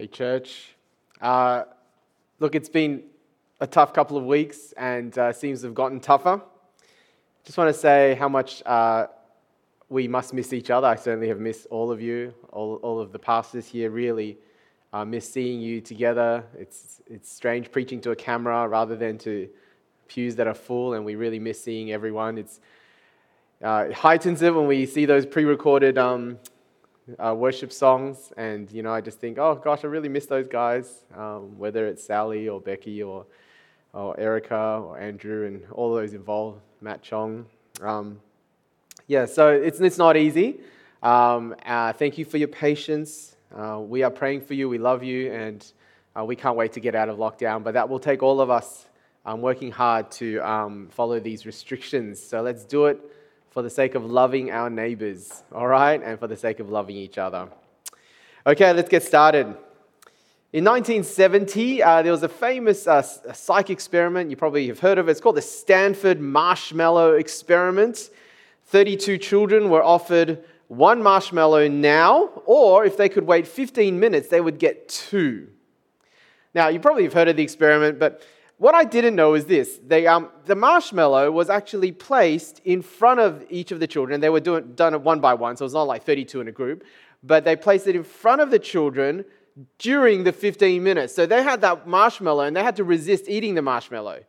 Hey, church. Uh, look, it's been a tough couple of weeks and uh, seems to have gotten tougher. Just want to say how much uh, we must miss each other. I certainly have missed all of you, all, all of the pastors here, really uh, miss seeing you together. It's, it's strange preaching to a camera rather than to pews that are full, and we really miss seeing everyone. It's, uh, it heightens it when we see those pre recorded um, uh, worship songs, and you know, I just think, oh gosh, I really miss those guys. Um, whether it's Sally or Becky or or Erica or Andrew and all those involved, Matt Chong. Um, yeah, so it's it's not easy. Um, uh, thank you for your patience. Uh, we are praying for you. We love you, and uh, we can't wait to get out of lockdown. But that will take all of us um, working hard to um, follow these restrictions. So let's do it for the sake of loving our neighbors, all right? And for the sake of loving each other. Okay, let's get started. In 1970, uh, there was a famous uh, psych experiment. You probably have heard of it. It's called the Stanford Marshmallow Experiment. 32 children were offered one marshmallow now, or if they could wait 15 minutes, they would get two. Now, you probably have heard of the experiment, but what I didn't know is this um, the marshmallow was actually placed in front of each of the children. They were doing, done it one by one, so it was not like 32 in a group, but they placed it in front of the children during the 15 minutes. So they had that marshmallow and they had to resist eating the marshmallow.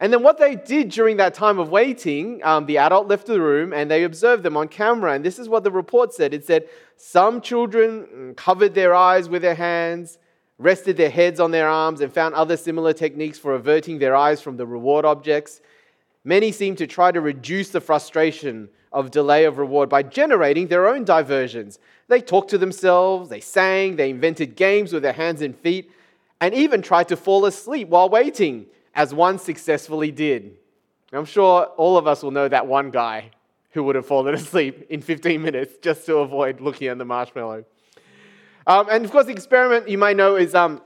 And then what they did during that time of waiting, um, the adult left the room and they observed them on camera. And this is what the report said it said, Some children mm, covered their eyes with their hands rested their heads on their arms, and found other similar techniques for averting their eyes from the reward objects. Many seem to try to reduce the frustration of delay of reward by generating their own diversions. They talked to themselves, they sang, they invented games with their hands and feet, and even tried to fall asleep while waiting, as one successfully did. I'm sure all of us will know that one guy who would have fallen asleep in 15 minutes just to avoid looking at the marshmallow. Um, and of course, the experiment you may know is, um,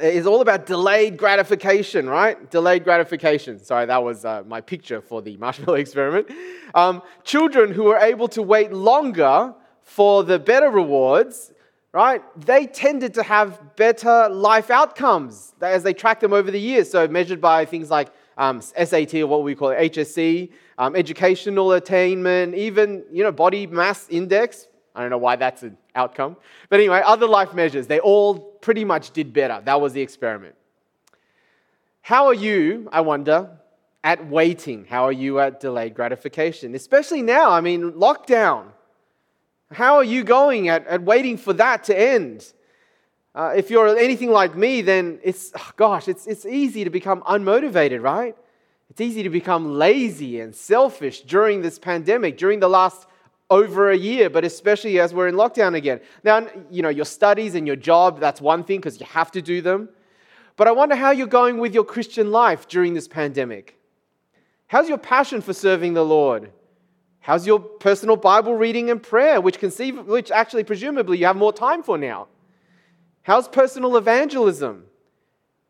is all about delayed gratification, right? Delayed gratification. Sorry, that was uh, my picture for the marshmallow experiment. Um, children who are able to wait longer for the better rewards, right? They tended to have better life outcomes as they track them over the years. So, measured by things like um, SAT or what we call HSC, um, educational attainment, even you know body mass index, I don't know why that's an outcome. But anyway, other life measures, they all pretty much did better. That was the experiment. How are you, I wonder, at waiting? How are you at delayed gratification? Especially now, I mean, lockdown. How are you going at, at waiting for that to end? Uh, if you're anything like me, then it's, oh gosh, it's, it's easy to become unmotivated, right? It's easy to become lazy and selfish during this pandemic, during the last over a year, but especially as we're in lockdown again. Now, you know, your studies and your job, that's one thing because you have to do them. But I wonder how you're going with your Christian life during this pandemic. How's your passion for serving the Lord? How's your personal Bible reading and prayer, which conceive, which actually presumably you have more time for now? How's personal evangelism?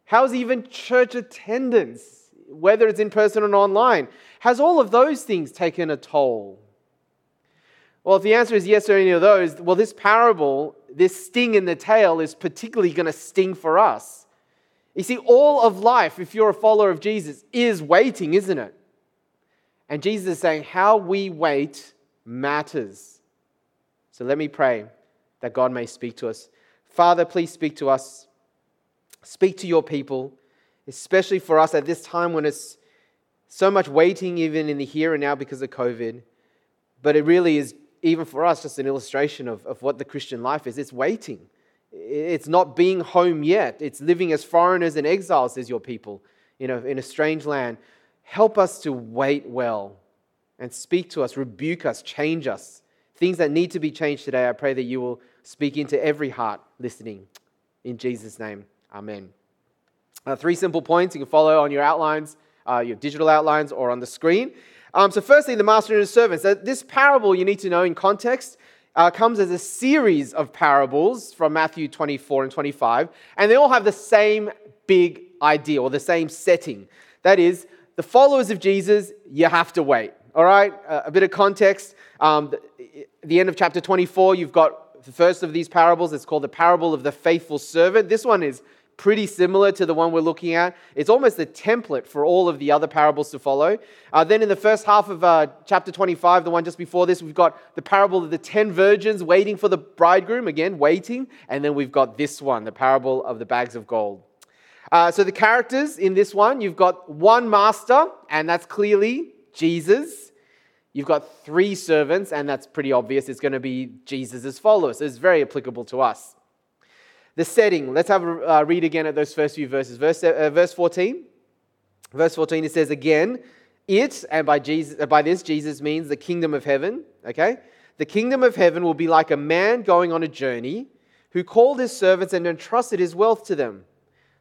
How's even church attendance, whether it's in person or online? Has all of those things taken a toll? Well, if the answer is yes or any of those, well, this parable, this sting in the tail, is particularly going to sting for us. You see, all of life, if you're a follower of Jesus, is waiting, isn't it? And Jesus is saying how we wait matters. So let me pray that God may speak to us. Father, please speak to us. Speak to your people, especially for us at this time when it's so much waiting, even in the here and now because of COVID. But it really is even for us, just an illustration of, of what the Christian life is. It's waiting. It's not being home yet. It's living as foreigners and exiles as your people you know, in a strange land. Help us to wait well and speak to us, rebuke us, change us. Things that need to be changed today, I pray that you will speak into every heart listening. In Jesus' name, amen. Uh, three simple points you can follow on your outlines, uh, your digital outlines, or on the screen. Um, so, firstly, the master and his servants. This parable, you need to know in context, uh, comes as a series of parables from Matthew 24 and 25, and they all have the same big idea or the same setting. That is, the followers of Jesus, you have to wait. All right? Uh, a bit of context. Um, the, the end of chapter 24, you've got the first of these parables. It's called the parable of the faithful servant. This one is pretty similar to the one we're looking at. It's almost a template for all of the other parables to follow. Uh, then in the first half of uh, chapter 25, the one just before this, we've got the parable of the 10 virgins waiting for the bridegroom, again, waiting. And then we've got this one, the parable of the bags of gold. Uh, so the characters in this one, you've got one master, and that's clearly Jesus. You've got three servants, and that's pretty obvious. It's going to be Jesus' followers. So it's very applicable to us. The setting, let's have a uh, read again at those first few verses. Verse, uh, verse 14. Verse 14, it says again, it, and by, Jesus, uh, by this, Jesus means the kingdom of heaven, okay? The kingdom of heaven will be like a man going on a journey who called his servants and entrusted his wealth to them.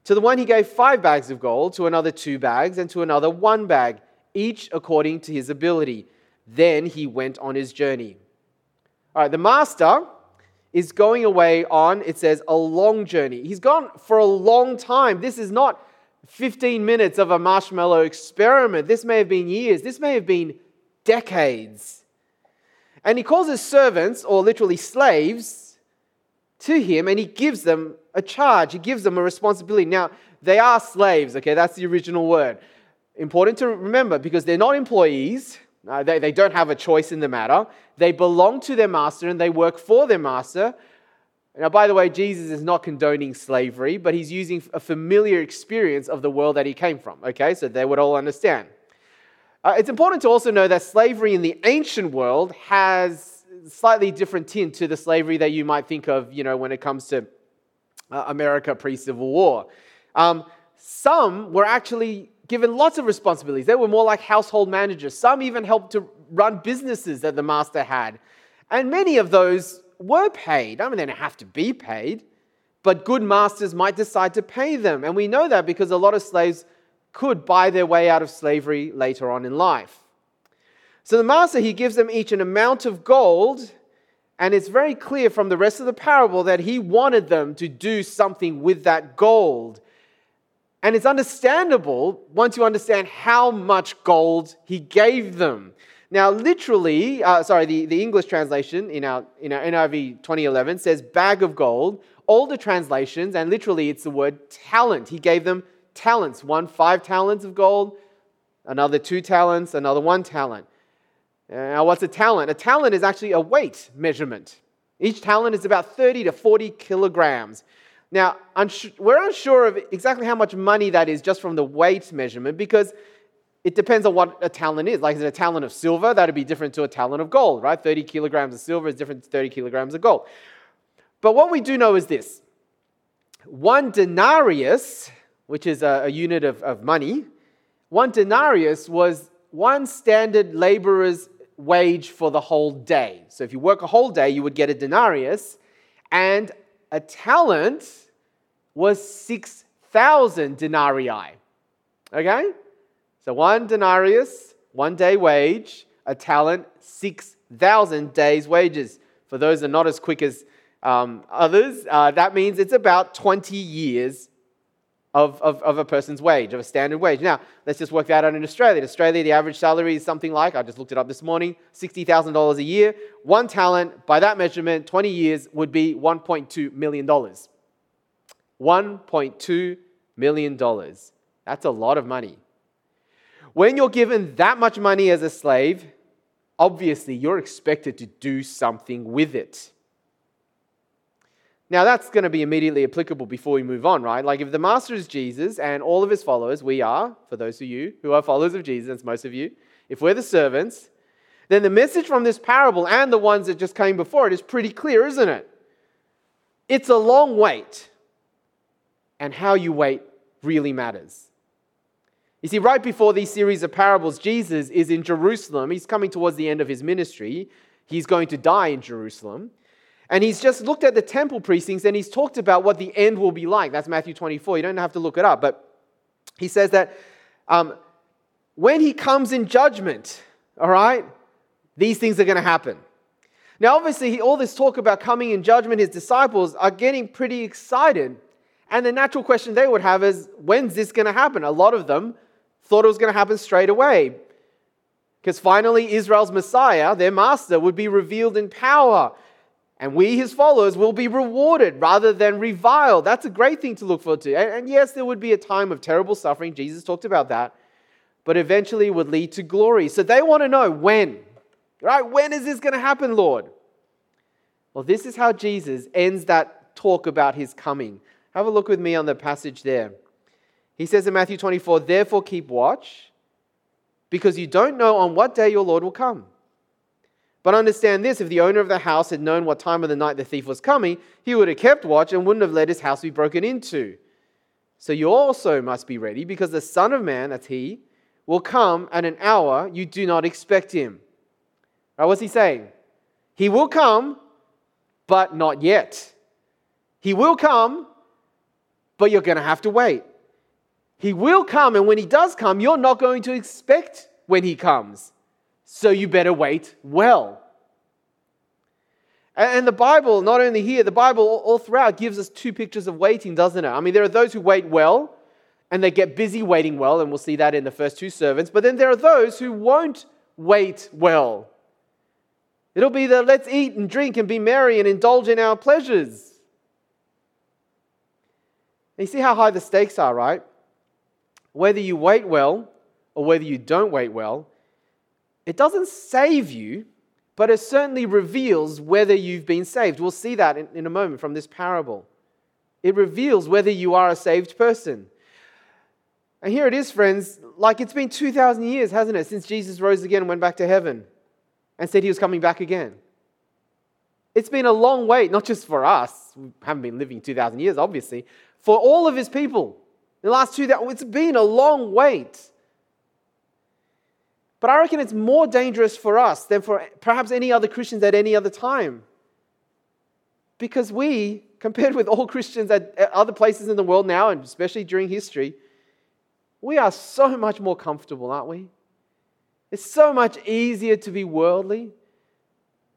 To the one he gave five bags of gold, to another two bags, and to another one bag, each according to his ability. Then he went on his journey. All right, the master is going away on, it says, a long journey. He's gone for a long time. This is not 15 minutes of a marshmallow experiment. This may have been years, this may have been decades. And he calls his servants, or literally slaves, to him and he gives them a charge. He gives them a responsibility. Now, they are slaves, okay? That's the original word. Important to remember because they're not employees, uh, they, they don't have a choice in the matter. They belong to their master and they work for their master. Now, by the way, Jesus is not condoning slavery, but he's using a familiar experience of the world that he came from. Okay, so they would all understand. Uh, it's important to also know that slavery in the ancient world has slightly different tint to the slavery that you might think of, you know, when it comes to uh, America pre-Civil War. Um, some were actually given lots of responsibilities. They were more like household managers. Some even helped to run businesses that the master had. And many of those were paid. I mean, they don't have to be paid, but good masters might decide to pay them. And we know that because a lot of slaves could buy their way out of slavery later on in life. So the master, he gives them each an amount of gold, and it's very clear from the rest of the parable that he wanted them to do something with that gold. And it's understandable once you understand how much gold he gave them. Now, literally, uh, sorry, the, the English translation in our, in our NIV 2011 says bag of gold. Older translations, and literally it's the word talent. He gave them talents one, five talents of gold, another two talents, another one talent. Now, what's a talent? A talent is actually a weight measurement. Each talent is about 30 to 40 kilograms. Now, we're unsure of exactly how much money that is just from the weight measurement because it depends on what a talent is. Like, is it a talent of silver? That'd be different to a talent of gold, right? 30 kilograms of silver is different to 30 kilograms of gold. But what we do know is this one denarius, which is a, a unit of, of money, one denarius was one standard laborer's wage for the whole day. So if you work a whole day, you would get a denarius. And a talent was 6,000 denarii. Okay? So one denarius, one day wage, a talent, 6,000 days' wages. For those that are not as quick as um, others, uh, that means it's about 20 years of, of, of, a person's wage, of a standard wage. Now, let's just work that out in Australia. In Australia, the average salary is something like, I just looked it up this morning, $60,000 a year. One talent, by that measurement, 20 years would be $1.2 million. $1.2 million. That's a lot of money. When you're given that much money as a slave, obviously you're expected to do something with it. Now, that's going to be immediately applicable before we move on, right? Like, if the master is Jesus and all of his followers, we are, for those of you who are followers of Jesus, most of you, if we're the servants, then the message from this parable and the ones that just came before it is pretty clear, isn't it? It's a long wait, and how you wait really matters. You see, right before these series of parables, Jesus is in Jerusalem. He's coming towards the end of his ministry. He's going to die in Jerusalem. And he's just looked at the temple precincts and he's talked about what the end will be like. That's Matthew 24. You don't have to look it up. But he says that um, when he comes in judgment, all right, these things are going to happen. Now, obviously, all this talk about coming in judgment, his disciples are getting pretty excited. And the natural question they would have is when's this going to happen? A lot of them thought it was going to happen straight away. Because finally, Israel's Messiah, their master, would be revealed in power And we, his followers, will be rewarded rather than reviled. That's a great thing to look forward to. And, and yes, there would be a time of terrible suffering. Jesus talked about that. But eventually would lead to glory. So they want to know when. Right? When is this going to happen, Lord? Well, this is how Jesus ends that talk about his coming. Have a look with me on the passage there. He says in Matthew 24, Therefore keep watch, because you don't know on what day your Lord will come. But understand this if the owner of the house had known what time of the night the thief was coming, he would have kept watch and wouldn't have let his house be broken into. So you also must be ready, because the Son of Man, that's he, will come at an hour you do not expect him. Right, what's he saying? He will come, but not yet. He will come, but you're going to have to wait. He will come, and when he does come, you're not going to expect when he comes. So you better wait well. And the Bible, not only here, the Bible all throughout gives us two pictures of waiting, doesn't it? I mean, there are those who wait well and they get busy waiting well, and we'll see that in the first two servants. But then there are those who won't wait well. It'll be the let's eat and drink and be merry and indulge in our pleasures. And you see how high the stakes are, right? Whether you wait well or whether you don't wait well, it doesn't save you, but it certainly reveals whether you've been saved. We'll see that in, in a moment from this parable. It reveals whether you are a saved person. And here it is, friends, like it's been 2,000 years, hasn't it, since Jesus rose again and went back to heaven and said he was coming back again. It's been a long wait, not just for us, we haven't been living 2,000 years, obviously, for all of his people. The last 2,000, it's been a long wait. But I reckon it's more dangerous for us than for perhaps any other Christians at any other time. Because we, compared with all Christians at, other places in the world now, and especially during history, we are so much more comfortable, aren't we? It's so much easier to be worldly.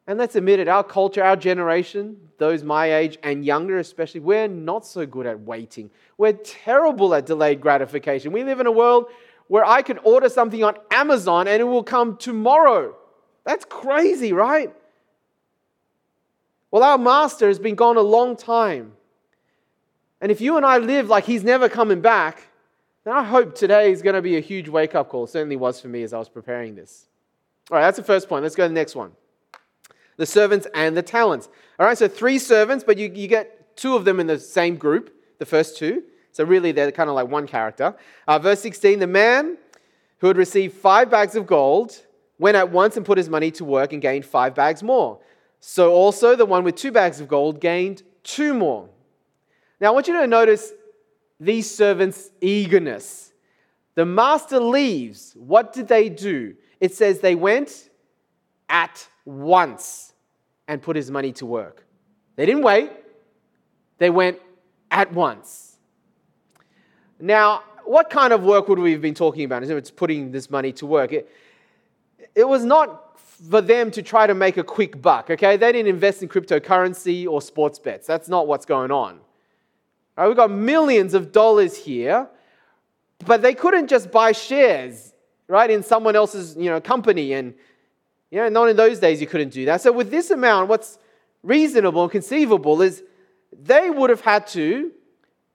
And let's admit it, our culture, our generation, those my age and younger especially, we're not so good at waiting. We're terrible at delayed gratification. We live in a world where I can order something on Amazon and it will come tomorrow. That's crazy, right? Well, our master has been gone a long time. And if you and I live like he's never coming back, then I hope today is going to be a huge wake up call. It certainly was for me as I was preparing this. All right, that's the first point. Let's go to the next one the servants and the talents. All right, so three servants, but you, you get two of them in the same group, the first two. So really, they're kind of like one character. Uh, verse 16 the man who had received five bags of gold went at once and put his money to work and gained five bags more. So also the one with two bags of gold gained two more. Now, I want you to notice these servants' eagerness. The master leaves. What did they do? It says they went at once and put his money to work. They didn't wait, they went at once. Now, what kind of work would we have been talking about? It's putting this money to work. It, it was not for them to try to make a quick buck, okay? They didn't invest in cryptocurrency or sports bets. That's not what's going on. Right, we've got millions of dollars here, but they couldn't just buy shares, right, in someone else's you know, company. And you know, not in those days you couldn't do that. So with this amount, what's reasonable and conceivable is they would have had to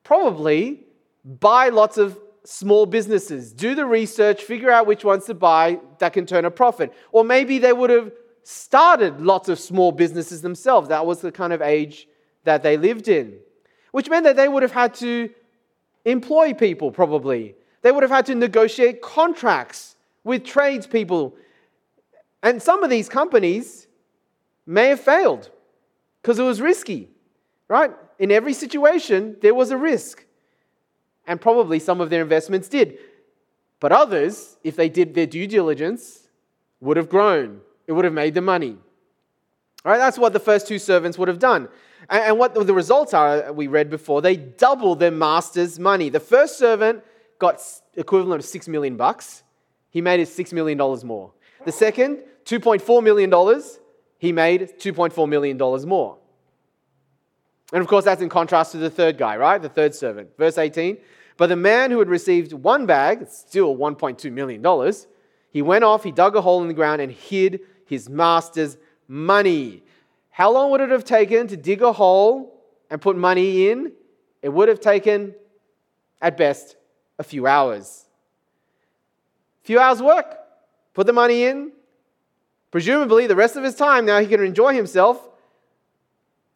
probably buy lots of small businesses, do the research, figure out which ones to buy that can turn a profit. Or maybe they would have started lots of small businesses themselves. That was the kind of age that they lived in, which meant that they would have had to employ people, probably. They would have had to negotiate contracts with tradespeople. And some of these companies may have failed because it was risky, right? In every situation, there was a risk and probably some of their investments did. But others, if they did their due diligence, would have grown. It would have made them money. All right, that's what the first two servants would have done. And what the results are, uh, we read before, they double their master's money. The first servant got equivalent of 6 million bucks. He made it $6 million more. The second, $2.4 million. He made $2.4 million more. And of course, that's in contrast to the third guy, right? The third servant. Verse 18 but the man who had received one bag, still $1.2 million, he went off, he dug a hole in the ground, and hid his master's money. How long would it have taken to dig a hole and put money in? It would have taken, at best, a few hours. A few hours' work, put the money in. Presumably, the rest of his time now he can enjoy himself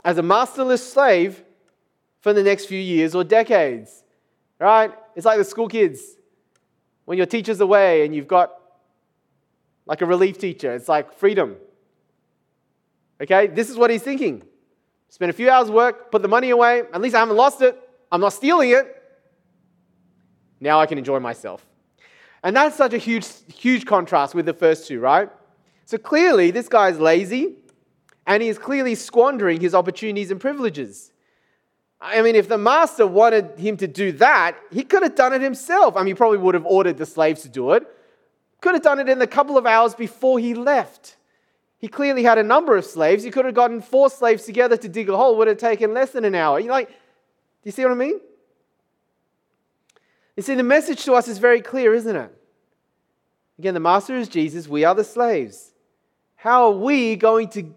as a masterless slave for the next few years or decades. Right? It's like the school kids. When your teacher's away and you've got like a relief teacher, it's like freedom. Okay? This is what he's thinking. Spend a few hours work, put the money away. At least I haven't lost it. I'm not stealing it. Now I can enjoy myself. And that's such a huge, huge contrast with the first two, right? So clearly, this guy's lazy and he is clearly squandering his opportunities and privileges. I mean, if the master wanted him to do that, he could have done it himself. I mean, he probably would have ordered the slaves to do it. Could have done it in a couple of hours before he left. He clearly had a number of slaves. He could have gotten four slaves together to dig a hole. It would have taken less than an hour. You like, do you see what I mean? You see, the message to us is very clear, isn't it? Again, the master is Jesus. We are the slaves. How are we going to,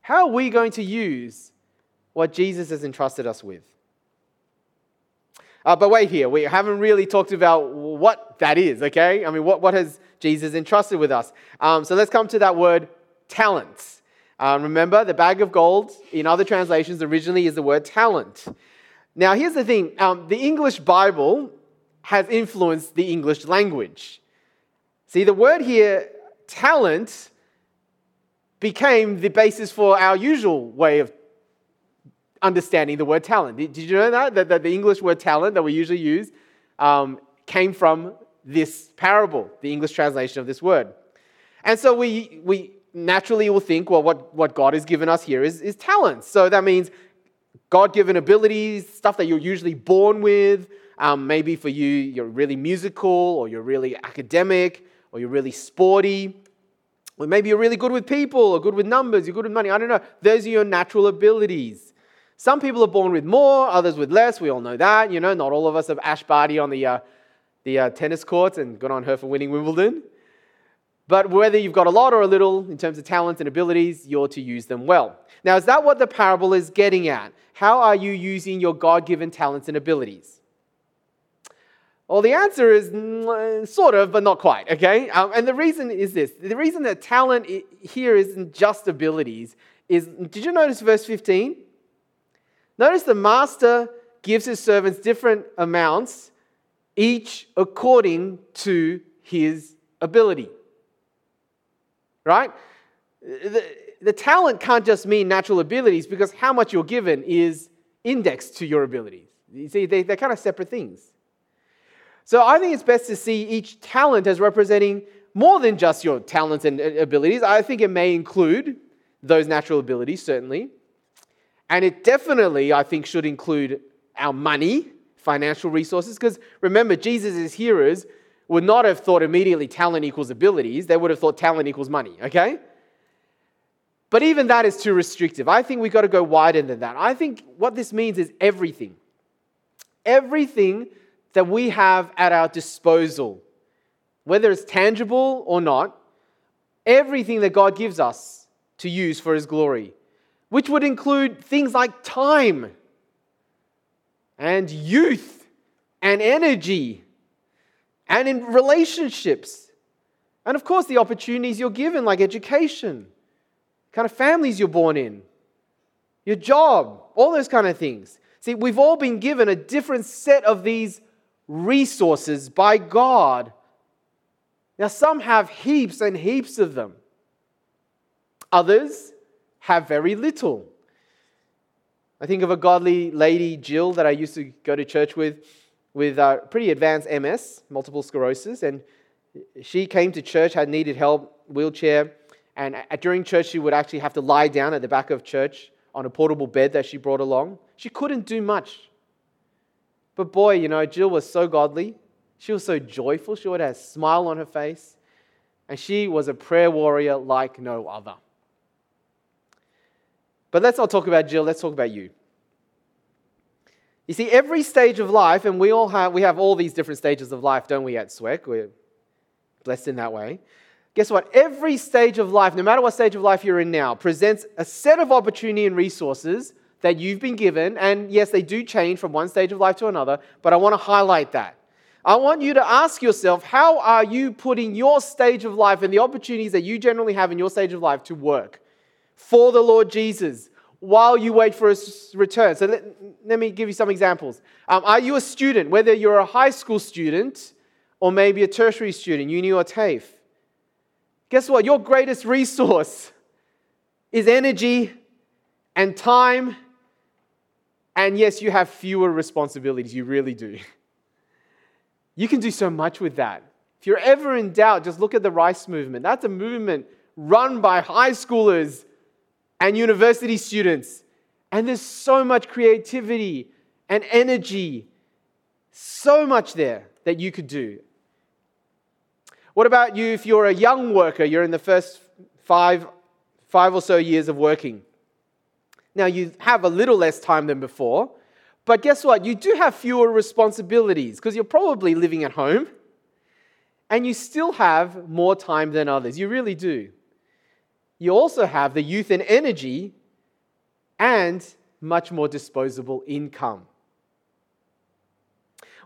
how are we going to use what Jesus has entrusted us with? Uh, but wait here, we haven't really talked about what that is, okay? I mean, what, what has Jesus entrusted with us? Um, so let's come to that word talents. Um, remember, the bag of gold in other translations originally is the word talent. Now, here's the thing um, the English Bible has influenced the English language. See, the word here, talent, became the basis for our usual way of understanding the word talent. Did, you know that? that? That the English word talent that we usually use um, came from this parable, the English translation of this word. And so we, we naturally will think, well, what, what God has given us here is, is talents. So that means God given abilities, stuff that you're usually born with. Um, maybe for you, you're really musical, or you're really academic, or you're really sporty. Or maybe you're really good with people or good with numbers, you're good with money. I don't know. Those are your natural abilities. Some people are born with more, others with less. We all know that. You know, not all of us have Ash Barty on the, uh, the uh, tennis courts and good on her for winning Wimbledon. But whether you've got a lot or a little in terms of talents and abilities, you're to use them well. Now, is that what the parable is getting at? How are you using your God given talents and abilities? Well, the answer is mm, sort of, but not quite, okay? Um, and the reason is this the reason that talent here isn't just abilities is did you notice verse 15? Notice the master gives his servants different amounts, each according to his ability. Right? The, the talent can't just mean natural abilities because how much you're given is indexed to your abilities. You see, they, they're kind of separate things. So I think it's best to see each talent as representing more than just your talents and uh, abilities. I think it may include those natural abilities, certainly. And it definitely, I think, should include our money, financial resources, because remember, Jesus' hearers would not have thought immediately talent equals abilities, they would have thought talent equals money, okay? But even that is too restrictive. I think we've got to go wider than that. I think what this means is everything. Everything that we have at our disposal, whether it's tangible or not, everything that God gives us to use for His glory, which would include things like time and youth and energy and in relationships. And of course, the opportunities you're given, like education, kind of families you're born in, your job, all those kind of things. See, we've all been given a different set of these resources by God. Now, some have heaps and heaps of them, others have very little. I think of a godly lady, Jill, that I used to go to church with, with uh, pretty advanced MS, multiple sclerosis, and she came to church, had needed help, wheelchair, and during church, she would actually have to lie down at the back of church on a portable bed that she brought along. She couldn't do much. But boy, you know, Jill was so godly. She was so joyful. She would have a smile on her face. And she was a prayer warrior like no other. But let's not talk about Jill, let's talk about you. You see, every stage of life, and we all have, we have all these different stages of life, don't we, at SWEC? We're blessed in that way. Guess what? Every stage of life, no matter what stage of life you're in now, presents a set of opportunity and resources that you've been given. And yes, they do change from one stage of life to another, but I want to highlight that. I want you to ask yourself how are you putting your stage of life and the opportunities that you generally have in your stage of life to work for the Lord Jesus while you wait for his return? So let, let me give you some examples. Um, are you a student, whether you're a high school student or maybe a tertiary student, uni or TAFE? Guess what? Your greatest resource is energy and time. And yes, you have fewer responsibilities. You really do. You can do so much with that. If you're ever in doubt, just look at the Rice movement. That's a movement run by high schoolers and university students. And there's so much creativity and energy, so much there that you could do. What about you if you're a young worker? You're in the first five, five or so years of working. Now, you have a little less time than before, but guess what? You do have fewer responsibilities because you're probably living at home and you still have more time than others. You really do. You also have the youth and energy and much more disposable income.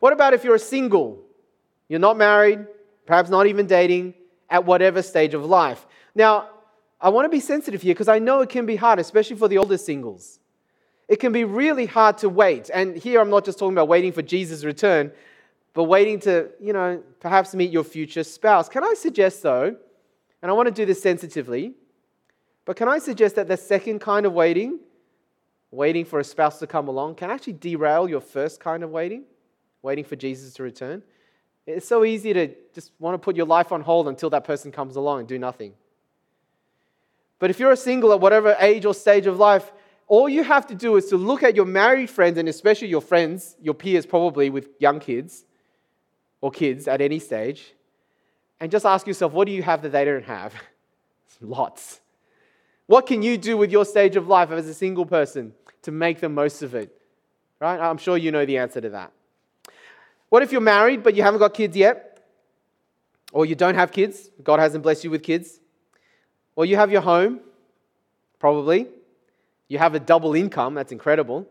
What about if you're a single? You're not married, perhaps not even dating, at whatever stage of life. Now, I want to be sensitive here because I know it can be hard, especially for the older singles. It can be really hard to wait. And here I'm not just talking about waiting for Jesus' return, but waiting to, you know, perhaps meet your future spouse. Can I suggest, though, and I want to do this sensitively, but can I suggest that the second kind of waiting, waiting for a spouse to come along, can actually derail your first kind of waiting, waiting for Jesus to return? It's so easy to just want to put your life on hold until that person comes along and do nothing. But if you're a single at whatever age or stage of life, all you have to do is to look at your married friends and especially your friends, your peers probably with young kids or kids at any stage, and just ask yourself, what do you have that they don't have? Lots. What can you do with your stage of life as a single person to make the most of it? Right? I'm sure you know the answer to that. What if you're married but you haven't got kids yet? Or you don't have kids? God hasn't blessed you with kids? Or you have your home? Probably. You have a double income. That's incredible.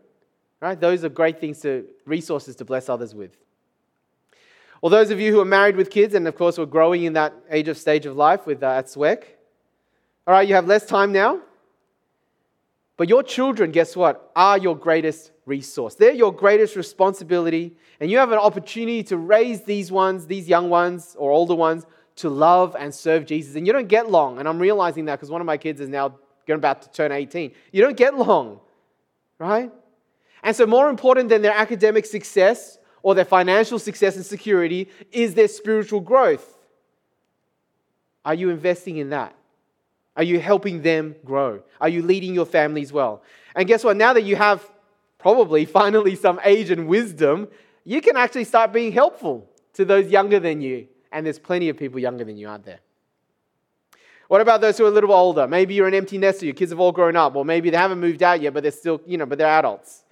Right? Those are great things to resources to bless others with. Or those of you who are married with kids, and of course we're growing in that age of stage of life with uh, at SWEC. All right, you have less time now. But your children, guess what, are your greatest resource. They're your greatest responsibility, and you have an opportunity to raise these ones, these young ones or older ones, to love and serve Jesus. And you don't get long, and I'm realizing that because one of my kids is now about to turn 18. You don't get long, right? And so, more important than their academic success or their financial success and security is their spiritual growth. Are you investing in that? Are you helping them grow? Are you leading your families well? And guess what? Now that you have probably finally some age and wisdom, you can actually start being helpful to those younger than you. And there's plenty of people younger than you, aren't there? What about those who are a little older? Maybe you're an empty nester, your kids have all grown up, or maybe they haven't moved out yet, but they're still, you know, but they're adults.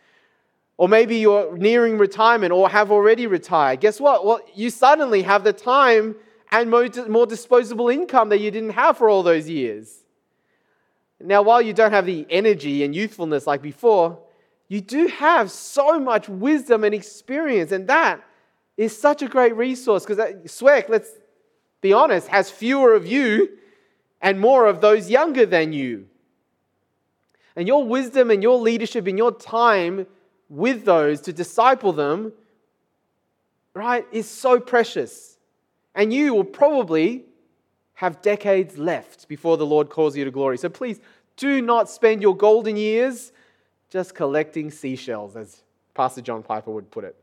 Or maybe you're nearing retirement or have already retired. Guess what? Well, you suddenly have the time and more disposable income that you didn't have for all those years. Now, while you don't have the energy and youthfulness like before, you do have so much wisdom and experience, and that is such a great resource because uh, SWEC, let's be honest, has fewer of you and more of those younger than you. And your wisdom and your leadership and your time with those to disciple them, right, is so precious. And you will probably have decades left before the Lord calls you to glory. So please do not spend your golden years just collecting seashells, as Pastor John Piper would put it.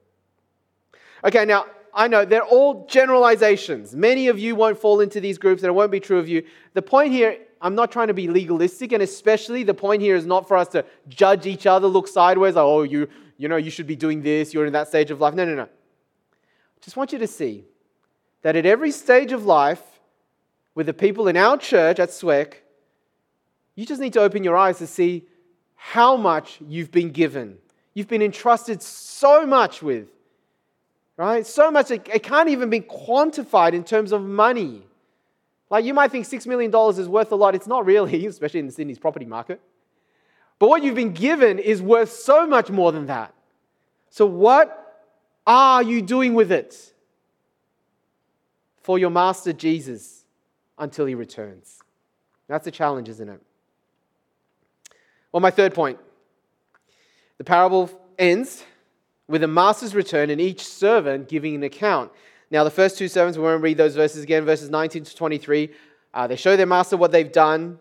Okay, now I know they're all generalizations. Many of you won't fall into these groups, and it won't be true of you. The point here, I'm not trying to be legalistic, and especially the point here is not for us to judge each other, look sideways, like, oh, you, you know, you should be doing this, you're in that stage of life. No, no, no. Just want you to see that at every stage of life, with the people in our church at SWEC, you just need to open your eyes to see how much you've been given. You've been entrusted so much with, right? So much, it, it can't even be quantified in terms of money. Like you might think $6 million is worth a lot. It's not really, especially in Sydney's property market. But what you've been given is worth so much more than that. So, what are you doing with it for your master Jesus until he returns? That's the challenge, isn't it? Well, my third point the parable ends with a master's return and each servant giving an account. Now, the first two servants, we won't read those verses again, verses 19 to 23. Uh, they show their master what they've done.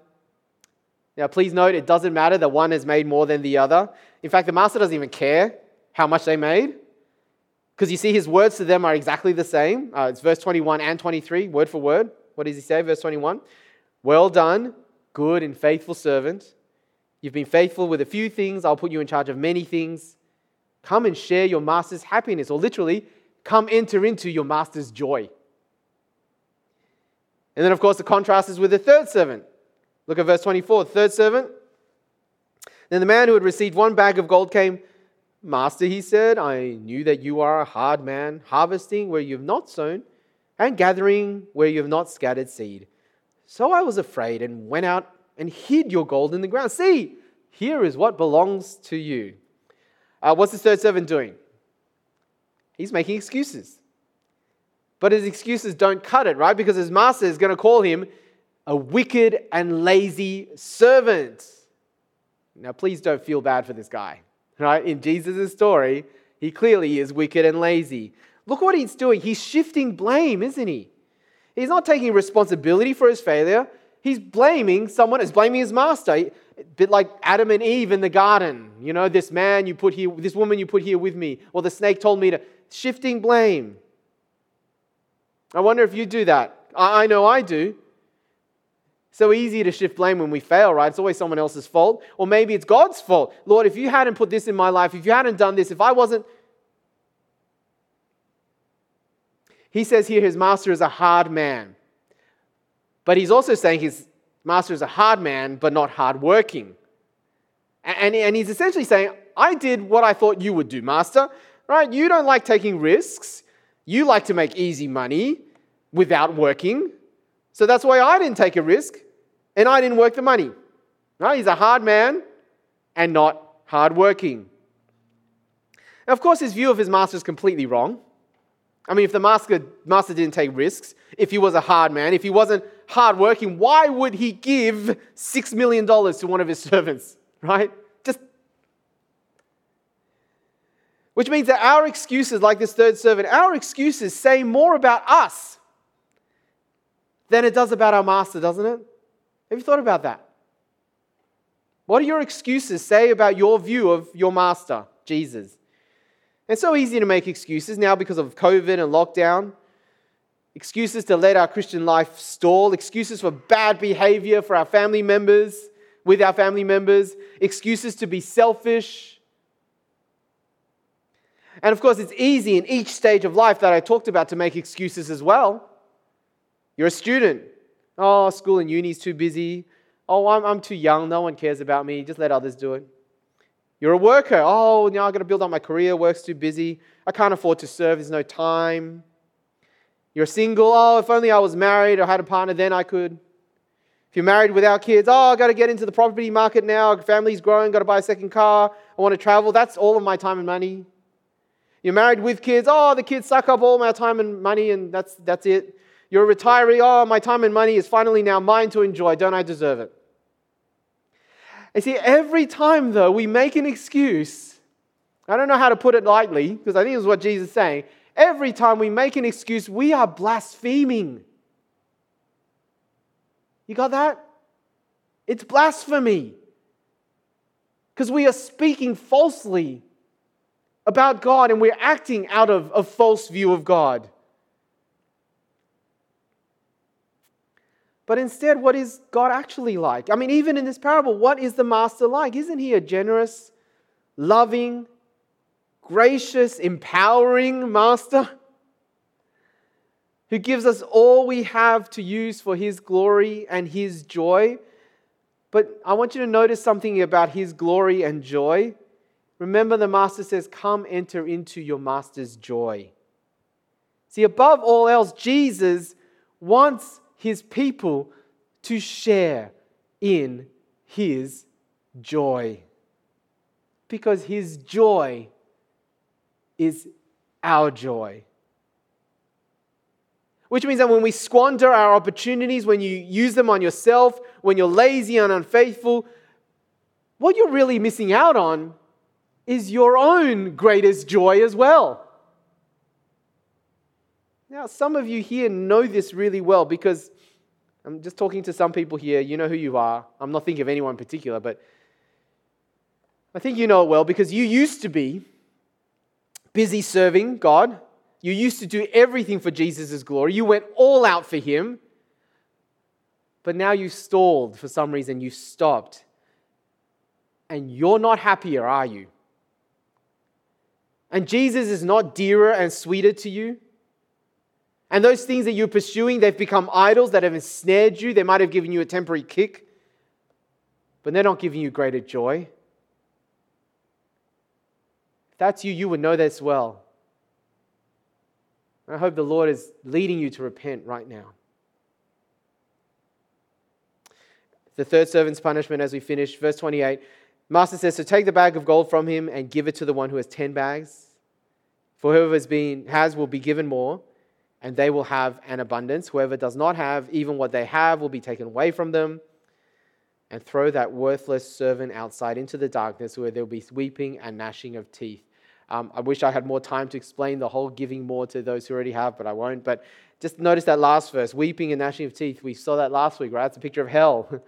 Now, please note, it doesn't matter that one has made more than the other. In fact, the master doesn't even care how much they made. Because you see, his words to them are exactly the same. Uh, it's verse 21 and 23, word for word. What does he say? Verse 21 Well done, good and faithful servant. You've been faithful with a few things, I'll put you in charge of many things. Come and share your master's happiness, or literally, come enter into your master's joy. And then, of course, the contrast is with the third servant. Look at verse 24. The third servant. Then the man who had received one bag of gold came. Master, he said, I knew that you are a hard man, harvesting where you have not sown, and gathering where you have not scattered seed. So I was afraid and went out and hid your gold in the ground. See, here is what belongs to you. Uh, what's the third servant doing? He's making excuses. But his excuses don't cut it, right? Because his master is going to call him a wicked and lazy servant. Now, please don't feel bad for this guy, right? In Jesus' story, he clearly is wicked and lazy. Look what he's doing. He's shifting blame, isn't he? He's not taking responsibility for his failure. He's blaming someone, he's blaming his master. A bit like Adam and Eve in the garden. You know, this man you put here, this woman you put here with me, or the snake told me to. Shifting blame. I wonder if you do that. I know I do. So easy to shift blame when we fail, right? It's always someone else's fault. Or maybe it's God's fault. Lord, if you hadn't put this in my life, if you hadn't done this, if I wasn't. He says here his master is a hard man. But he's also saying his master is a hard man, but not hardworking. And, and he's essentially saying, I did what I thought you would do, master. Right? You don't like taking risks. You like to make easy money without working. So that's why I didn't take a risk and I didn't work the money. Right? He's a hard man and not hardworking. Now, of course, his view of his master is completely wrong. I mean, if the master, master didn't take risks, if he was a hard man, if he wasn't hardworking, why would he give $6 million to one of his servants? Right? Just. Which means that our excuses, like this third servant, our excuses say more about us than it does about our master, doesn't it? Have you thought about that? What do your excuses say about your view of your master, Jesus? It's so easy to make excuses now because of COVID and lockdown. Excuses to let our Christian life stall, excuses for bad behavior for our family members, with our family members, excuses to be selfish. And of course, it's easy in each stage of life that I talked about to make excuses as well. You're a student. Oh, school and uni's too busy. Oh, I'm, I'm too young. No one cares about me. Just let others do it. You're a worker. Oh, now I've got to build up my career. Work's too busy. I can't afford to serve. There's no time. You're single. Oh, if only I was married or had a partner, then I could. If you're married without kids, oh, I've got to get into the property market now. Family's growing. Got to buy a second car. I want to travel. That's all of my time and money. You're married with kids. Oh, the kids suck up all my time and money, and that's, that's it. You're a retiree. Oh, my time and money is finally now mine to enjoy. Don't I deserve it? And see, every time, though, we make an excuse, I don't know how to put it lightly, because I think it's what Jesus is saying. Every time we make an excuse, we are blaspheming. You got that? It's blasphemy. Because we are speaking falsely about God and we're acting out of a false view of God. But instead, what is God actually like? I mean, even in this parable, what is the master like? Isn't he a generous, loving, gracious, empowering master who gives us all we have to use for his glory and his joy? But I want you to notice something about his glory and joy. Remember, the master says, Come enter into your master's joy. See, above all else, Jesus wants his people to share in his joy. Because his joy is our joy. Which means that when we squander our opportunities, when you use them on yourself, when you're lazy and unfaithful, what you're really missing out on is your own greatest joy as well. Now, some of you here know this really well because I'm just talking to some people here. You know who you are. I'm not thinking of anyone in particular, but I think you know it well because you used to be busy serving God. You used to do everything for Jesus' glory. You went all out for Him. But now you stalled for some reason. You stopped. And you're not happier, are you? And Jesus is not dearer and sweeter to you. And those things that you're pursuing, they've become idols that have ensnared you. They might have given you a temporary kick, but they're not giving you greater joy. If that's you, you would know this well. I hope the Lord is leading you to repent right now. The third servant's punishment as we finish, verse 28. Master says, So take the bag of gold from him and give it to the one who has 10 bags. For whoever has, been, has will be given more, and they will have an abundance. Whoever does not have, even what they have will be taken away from them. And throw that worthless servant outside into the darkness where there will be weeping and gnashing of teeth. Um, I wish I had more time to explain the whole giving more to those who already have, but I won't. But just notice that last verse weeping and gnashing of teeth. We saw that last week, right? It's a picture of hell.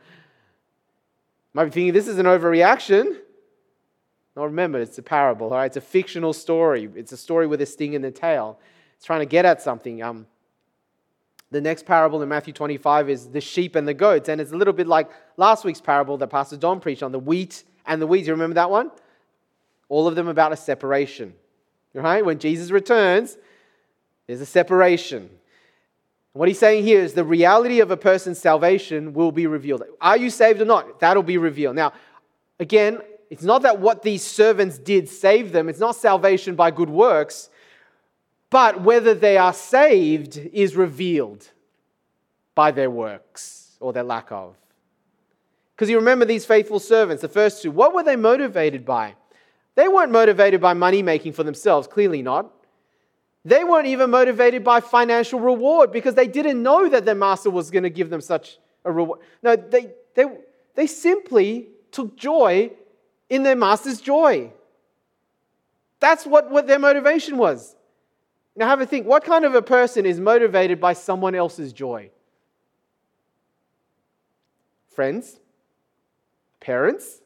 Might be thinking this is an overreaction. Now remember, it's a parable, all right? It's a fictional story. It's a story with a sting in the tail. It's trying to get at something. Um, the next parable in Matthew 25 is the sheep and the goats, and it's a little bit like last week's parable that Pastor Don preached on the wheat and the weeds. You remember that one? All of them about a separation, right? When Jesus returns, there's a separation. What he's saying here is the reality of a person's salvation will be revealed. Are you saved or not? That'll be revealed. Now, again, it's not that what these servants did saved them, it's not salvation by good works, but whether they are saved is revealed by their works or their lack of. Because you remember these faithful servants, the first two, what were they motivated by? They weren't motivated by money making for themselves, clearly not. They weren't even motivated by financial reward because they didn't know that their master was going to give them such a reward. No, they, they, they simply took joy in their master's joy. That's what, what their motivation was. Now, have a think what kind of a person is motivated by someone else's joy? Friends? Parents?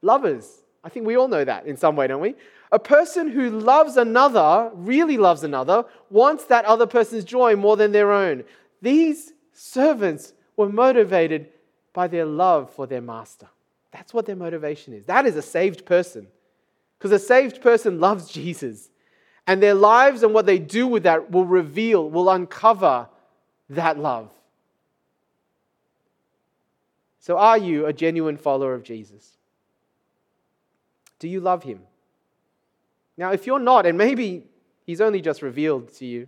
Lovers? I think we all know that in some way, don't we? A person who loves another, really loves another, wants that other person's joy more than their own. These servants were motivated by their love for their master. That's what their motivation is. That is a saved person. Because a saved person loves Jesus. And their lives and what they do with that will reveal, will uncover that love. So, are you a genuine follower of Jesus? Do you love him? Now, if you're not, and maybe he's only just revealed to you,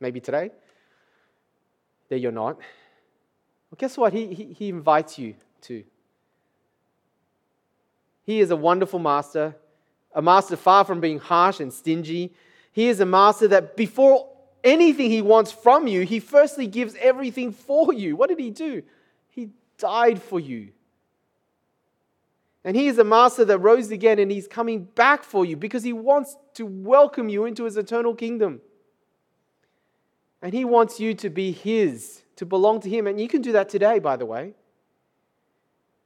maybe today, that you're not, well, guess what? He, he, he invites you to. He is a wonderful master, a master far from being harsh and stingy. He is a master that before anything he wants from you, he firstly gives everything for you. What did he do? He died for you. And he is a master that rose again and he's coming back for you because he wants to welcome you into his eternal kingdom. And he wants you to be his, to belong to him. And you can do that today, by the way.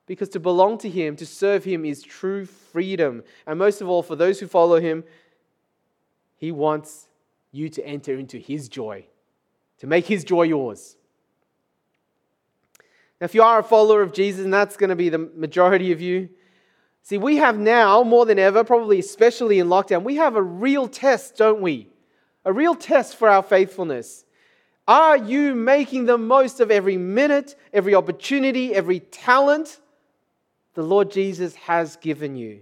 Because to belong to him, to serve him, is true freedom. And most of all, for those who follow him, he wants you to enter into his joy, to make his joy yours. Now, if you are a follower of Jesus, and that's going to be the majority of you, See, we have now, more than ever, probably especially in lockdown, we have a real test, don't we? A real test for our faithfulness. Are you making the most of every minute, every opportunity, every talent the Lord Jesus has given you?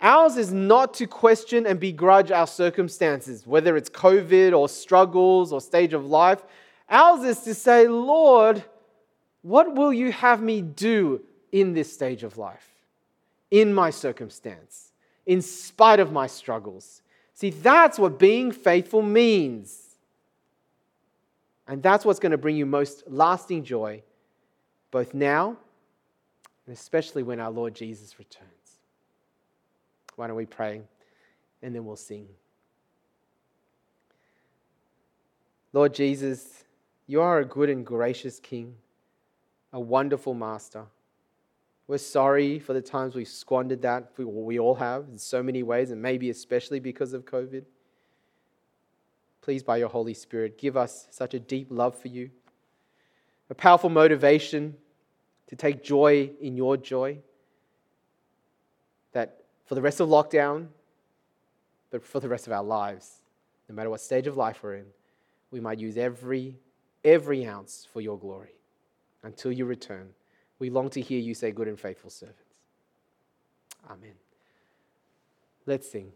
Ours is not to question and begrudge our circumstances, whether it's COVID or struggles or stage of life. Ours is to say, Lord, what will you have me do in this stage of life, in my circumstance, in spite of my struggles? See, that's what being faithful means. And that's what's going to bring you most lasting joy, both now and especially when our Lord Jesus returns. Why don't we pray and then we'll sing? Lord Jesus, you are a good and gracious King, a wonderful Master. We're sorry for the times we've squandered that. We all have in so many ways, and maybe especially because of COVID. Please, by your Holy Spirit, give us such a deep love for you, a powerful motivation to take joy in your joy, that for the rest of lockdown, but for the rest of our lives, no matter what stage of life we're in, we might use every, every ounce for your glory until you return. We long to hear you say, Good and faithful servants. Amen. Let's sing.